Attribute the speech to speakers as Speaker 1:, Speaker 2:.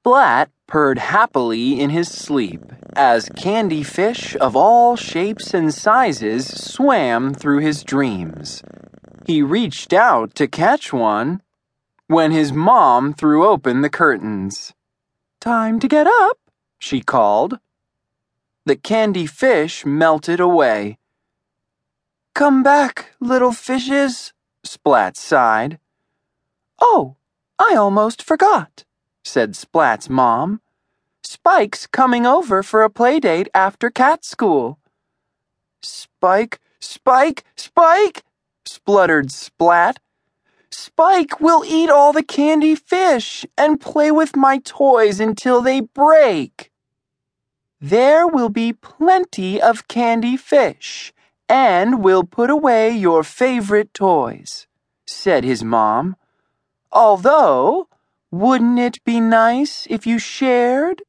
Speaker 1: Splat purred happily in his sleep as candy fish of all shapes and sizes swam through his dreams. He reached out to catch one when his mom threw open the curtains. Time to get up, she called. The candy fish melted away. Come back, little fishes, Splat sighed. Oh, I almost forgot, said Splat's mom. Spike's coming over for a playdate after cat school. Spike, Spike, Spike, spluttered Splat. Spike will eat all the candy fish and play with my toys until they break. There will be plenty of candy fish, and we'll put away your favorite toys, said his mom. Although, wouldn't it be nice if you shared